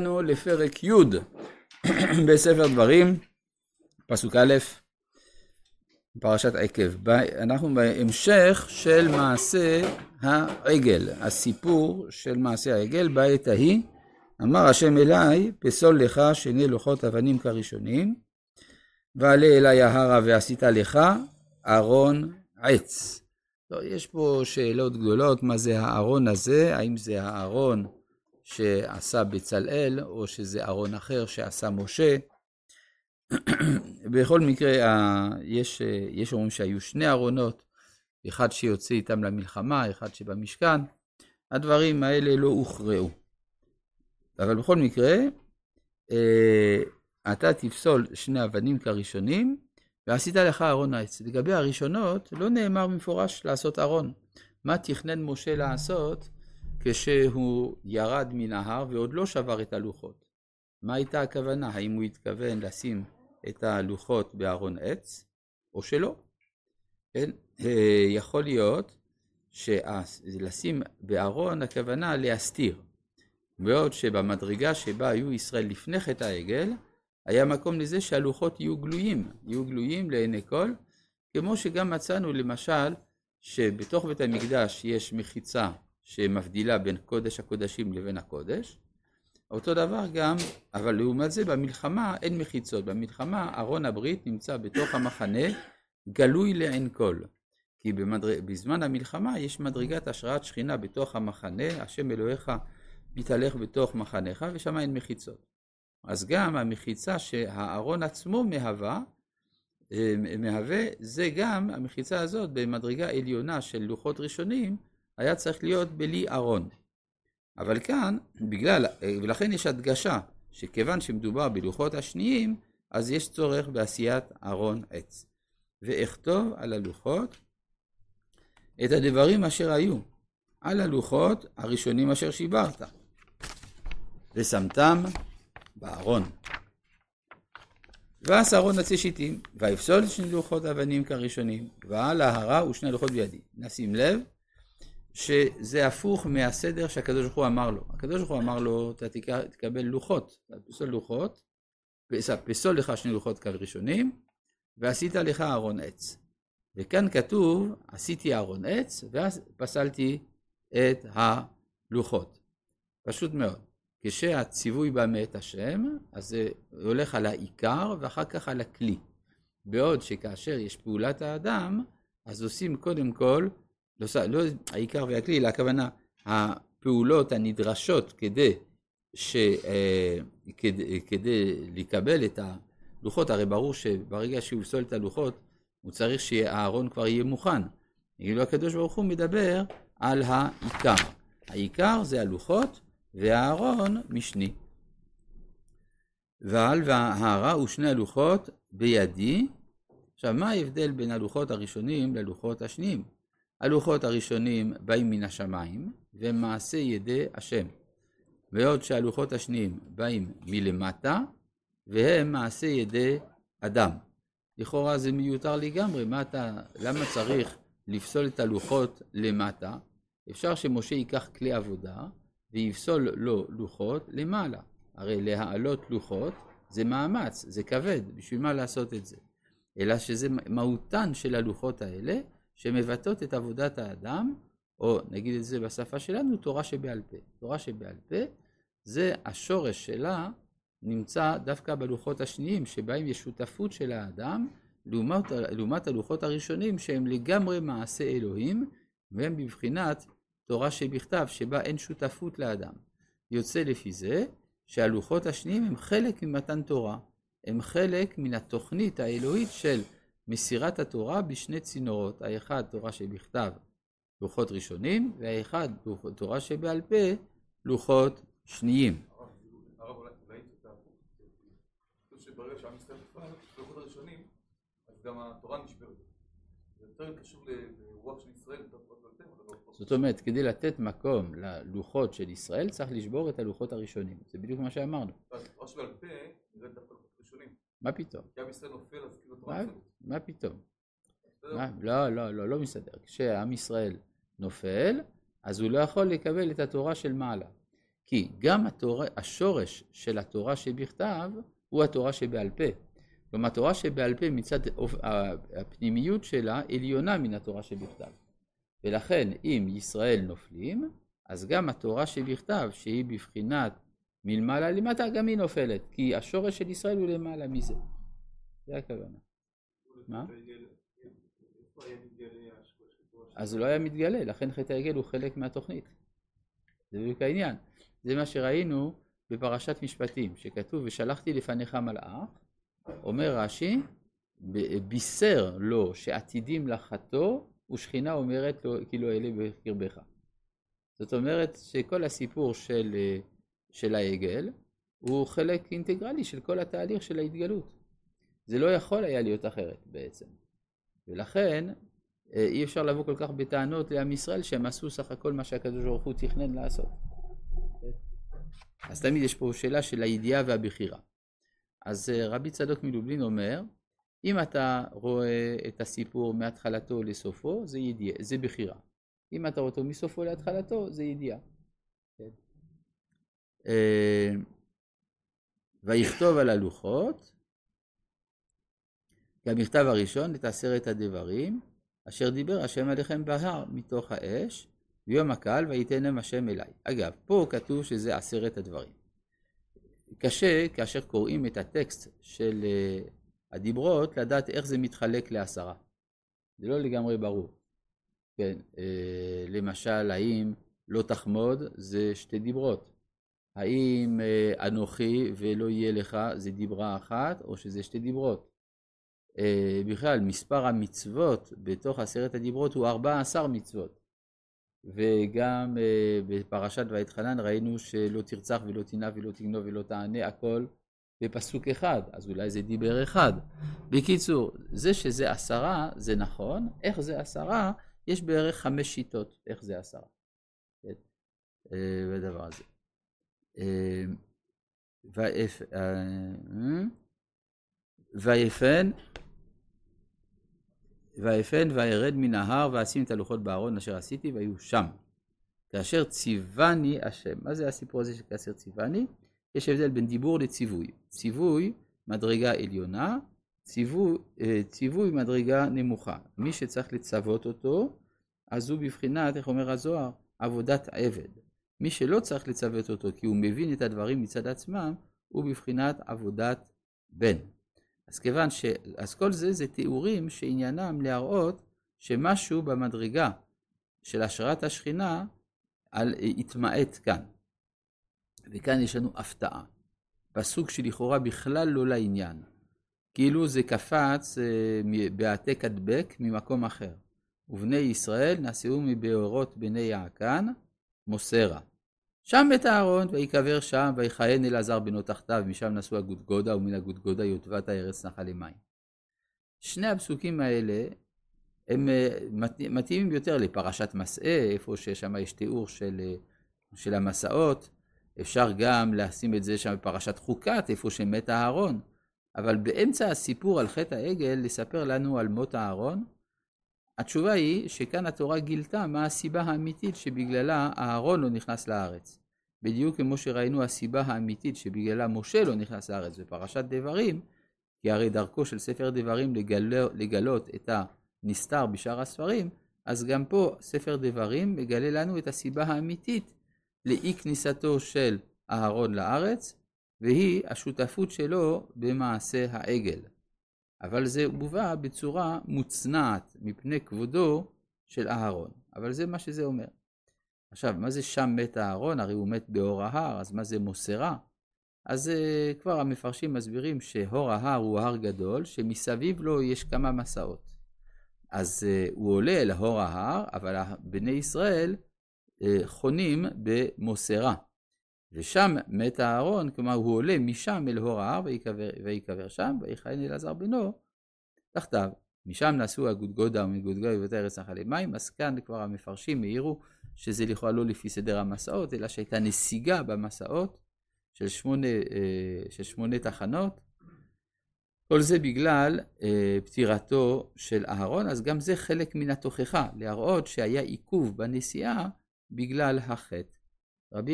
הגענו לפרק י' בספר דברים, פסוק א', פרשת עקב. אנחנו בהמשך של מעשה העגל, הסיפור של מעשה העגל בעת ההיא. אמר השם אליי, פסול לך שני לוחות אבנים כראשונים, ועלה אליי ההרה ועשית לך ארון עץ. לא, יש פה שאלות גדולות, מה זה הארון הזה, האם זה הארון שעשה בצלאל, או שזה ארון אחר שעשה משה. בכל מקרה, יש, יש אומרים שהיו שני ארונות, אחד שיוצא איתם למלחמה, אחד שבמשכן. הדברים האלה לא הוכרעו. אבל בכל מקרה, אה, אתה תפסול שני אבנים כראשונים, ועשית לך ארון העץ. לגבי הראשונות, לא נאמר במפורש לעשות ארון. מה תכנן משה לעשות כשהוא ירד מן ההר ועוד לא שבר את הלוחות. מה הייתה הכוונה? האם הוא התכוון לשים את הלוחות בארון עץ, או שלא? כן? אה, יכול להיות שלשים בארון הכוונה להסתיר. בעוד שבמדרגה שבה היו ישראל לפני חטא העגל, היה מקום לזה שהלוחות יהיו גלויים, יהיו גלויים לעיני כל, כמו שגם מצאנו למשל שבתוך בית המקדש יש מחיצה שמבדילה בין קודש הקודשים לבין הקודש. אותו דבר גם, אבל לעומת זה במלחמה אין מחיצות. במלחמה ארון הברית נמצא בתוך המחנה, גלוי לעין כל. כי במדר... בזמן המלחמה יש מדרגת השראת שכינה בתוך המחנה, השם אלוהיך מתהלך בתוך מחניך, ושם אין מחיצות. אז גם המחיצה שהארון עצמו מהווה, אה, מהווה, זה גם, המחיצה הזאת במדרגה עליונה של לוחות ראשונים, היה צריך להיות בלי ארון. אבל כאן, בגלל, ולכן יש הדגשה, שכיוון שמדובר בלוחות השניים, אז יש צורך בעשיית ארון עץ. ואכתוב על הלוחות את הדברים אשר היו, על הלוחות הראשונים אשר שיברת, ושמתם בארון. ועש ארון עצי שיטים, ויפסול שני לוחות אבנים כראשונים, ועל ההרה ושני לוחות בידי. נשים לב שזה הפוך מהסדר שהקדוש ברוך הוא אמר לו. הקדוש ברוך הוא אמר לו, אתה תקבל לוחות, תפסול לוחות, פסול לך שני לוחות קו ראשונים, ועשית לך ארון עץ. וכאן כתוב, עשיתי ארון עץ, ואז פסלתי את הלוחות. פשוט מאוד. כשהציווי בא מאת השם, אז זה הולך על העיקר ואחר כך על הכלי. בעוד שכאשר יש פעולת האדם, אז עושים קודם כל לא, לא העיקר והכלי, אלא הכוונה הפעולות הנדרשות כדי, ש, אה, כדי, כדי לקבל את הלוחות, הרי ברור שברגע שהוא יפסול את הלוחות, הוא צריך שהארון כבר יהיה מוכן. כאילו הקדוש ברוך הוא מדבר על העיקר. העיקר זה הלוחות והארון משני. ועל וההרה ושני הלוחות בידי. עכשיו, מה ההבדל בין הלוחות הראשונים ללוחות השניים? הלוחות הראשונים באים מן השמיים, והם מעשה ידי השם. בעוד שהלוחות השניים באים מלמטה, והם מעשה ידי אדם. לכאורה זה מיותר לגמרי, מה אתה, למה צריך לפסול את הלוחות למטה? אפשר שמשה ייקח כלי עבודה ויפסול לו לוחות למעלה. הרי להעלות לוחות זה מאמץ, זה כבד, בשביל מה לעשות את זה? אלא שזה מהותן של הלוחות האלה, שמבטאות את עבודת האדם, או נגיד את זה בשפה שלנו, תורה שבעל פה. תורה שבעל פה, זה השורש שלה נמצא דווקא בלוחות השניים, שבהם יש שותפות של האדם, לעומת, לעומת הלוחות הראשונים שהם לגמרי מעשה אלוהים, והם בבחינת תורה שבכתב, שבה אין שותפות לאדם. יוצא לפי זה שהלוחות השניים הם חלק ממתן תורה, הם חלק מן התוכנית האלוהית של מסירת התורה בשני צינורות, האחד תורה שבכתב, לוחות ראשונים, והאחד תורה שבעל פה, לוחות שניים. זאת אומרת, כדי לתת מקום ללוחות של ישראל, צריך לשבור את הלוחות הראשונים. זה בדיוק מה שאמרנו. תורה שבעל פה, מה פתאום? כי עם ישראל נופל אז כאילו תורה. מה פתאום? לא, לא, לא, לא מסתדר. כשעם ישראל נופל, אז הוא לא יכול לקבל את התורה של מעלה. כי גם התורה, השורש של התורה שבכתב הוא התורה שבעל פה. כלומר, התורה שבעל פה מצד הפנימיות שלה עליונה מן התורה שבכתב. ולכן אם ישראל נופלים, אז גם התורה שבכתב, שהיא בבחינת מלמעלה למטה, גם היא נופלת, כי השורש של ישראל הוא למעלה מזה. זה הכוונה. מה? אז הוא לא היה מתגלה, לכן חטא העגל הוא חלק מהתוכנית. זה בדיוק העניין. זה מה שראינו בפרשת משפטים, שכתוב ושלחתי לפניך מלאך, אומר רש"י, בישר לו שעתידים לחתו ושכינה אומרת לו כי לא אלה בקרבך. זאת אומרת שכל הסיפור של, של העגל הוא חלק אינטגרלי של כל התהליך של ההתגלות. זה לא יכול היה להיות אחרת בעצם. ולכן אה, אי אפשר לבוא כל כך בטענות לעם ישראל שהם עשו סך הכל מה שהקדוש ברוך הוא תכנן לעשות. אז תמיד יש פה שאלה של הידיעה והבחירה. אז אה, רבי צדוק מלובלין אומר, אם אתה רואה את הסיפור מהתחלתו לסופו, זה ידיעה, זה בחירה. אם אתה רואה אותו מסופו להתחלתו, זה ידיעה. אה, ויכתוב על הלוחות, כמכתב הראשון, את עשרת הדברים, אשר דיבר השם עליכם בהר מתוך האש, ויום הקהל ויתנם השם אליי. אגב, פה כתוב שזה עשרת הדברים. קשה, כאשר קוראים את הטקסט של uh, הדיברות, לדעת איך זה מתחלק לעשרה. זה לא לגמרי ברור. כן, uh, למשל, האם לא תחמוד זה שתי דיברות. האם uh, אנוכי ולא יהיה לך זה דיברה אחת, או שזה שתי דיברות. אה, בכלל, מספר המצוות בתוך עשרת הדיברות הוא 14 מצוות. וגם אה, בפרשת ואתחנן ראינו שלא תרצח ולא תנא ולא תגנוב ולא תענה, הכל בפסוק אחד, אז אולי זה דיבר אחד. בקיצור, זה שזה עשרה זה נכון, איך זה עשרה? יש בערך חמש שיטות איך זה עשרה. כן? אה, בדבר הזה. ויפן ויפן וירד מן ההר ואשים את הלוחות בארון אשר עשיתי והיו שם. כאשר ציווני השם. מה זה הסיפור הזה של כאשר ציווני? יש הבדל בין דיבור לציווי. ציווי מדרגה עליונה, ציווי, אה, ציווי מדרגה נמוכה. מי שצריך לצוות אותו, אז הוא בבחינת, איך אומר הזוהר, עבודת עבד. מי שלא צריך לצוות אותו כי הוא מבין את הדברים מצד עצמם, הוא בבחינת עבודת בן. אז כיוון ש... אז כל זה זה תיאורים שעניינם להראות שמשהו במדרגה של השראת השכינה על... התמעט כאן. וכאן יש לנו הפתעה. פסוק שלכאורה בכלל לא לעניין. כאילו זה קפץ אה, בהעתק הדבק ממקום אחר. ובני ישראל נשאו מבארות בני יעקן מוסרה. שם מת אהרון, ויקבר שם, ויכהן אלעזר בנו תחתיו, משם נשאו הגודגודה, ומן הגודגודה יוטבת הארץ נחלי מים. שני הפסוקים האלה הם אה, מתאימים יותר לפרשת מסעה, איפה ששם יש תיאור של, אה, של המסעות. אפשר גם לשים את זה שם בפרשת חוקת, איפה שמת אהרון. אבל באמצע הסיפור על חטא העגל, לספר לנו על מות אהרון, התשובה היא שכאן התורה גילתה מה הסיבה האמיתית שבגללה אהרון לא נכנס לארץ. בדיוק כמו שראינו הסיבה האמיתית שבגללה משה לא נכנס לארץ בפרשת דברים, כי הרי דרכו של ספר דברים לגל... לגלות את הנסתר בשאר הספרים, אז גם פה ספר דברים מגלה לנו את הסיבה האמיתית לאי כניסתו של אהרון לארץ, והיא השותפות שלו במעשה העגל. אבל זה מובא בצורה מוצנעת מפני כבודו של אהרון. אבל זה מה שזה אומר. עכשיו, מה זה שם מת אהרון? הרי הוא מת באור ההר, אז מה זה מוסרה? אז uh, כבר המפרשים מסבירים שהור ההר הוא הר גדול, שמסביב לו יש כמה מסעות. אז uh, הוא עולה אל הור ההר, אבל בני ישראל uh, חונים במוסרה. ושם מת אהרון, כלומר הוא עולה משם אל הור ההר ויקבר שם, ויכהן אלעזר בנו תחתיו. משם נעשו הגודגודה ומגודגודה ובתי ארץ נחלי מים, אז כאן כבר המפרשים העירו שזה לכאורה לא לפי סדר המסעות, אלא שהייתה נסיגה במסעות של שמונה, אה, של שמונה תחנות. כל זה בגלל אה, פטירתו של אהרון, אז גם זה חלק מן התוכחה, להראות שהיה עיכוב בנסיעה בגלל החטא. רבי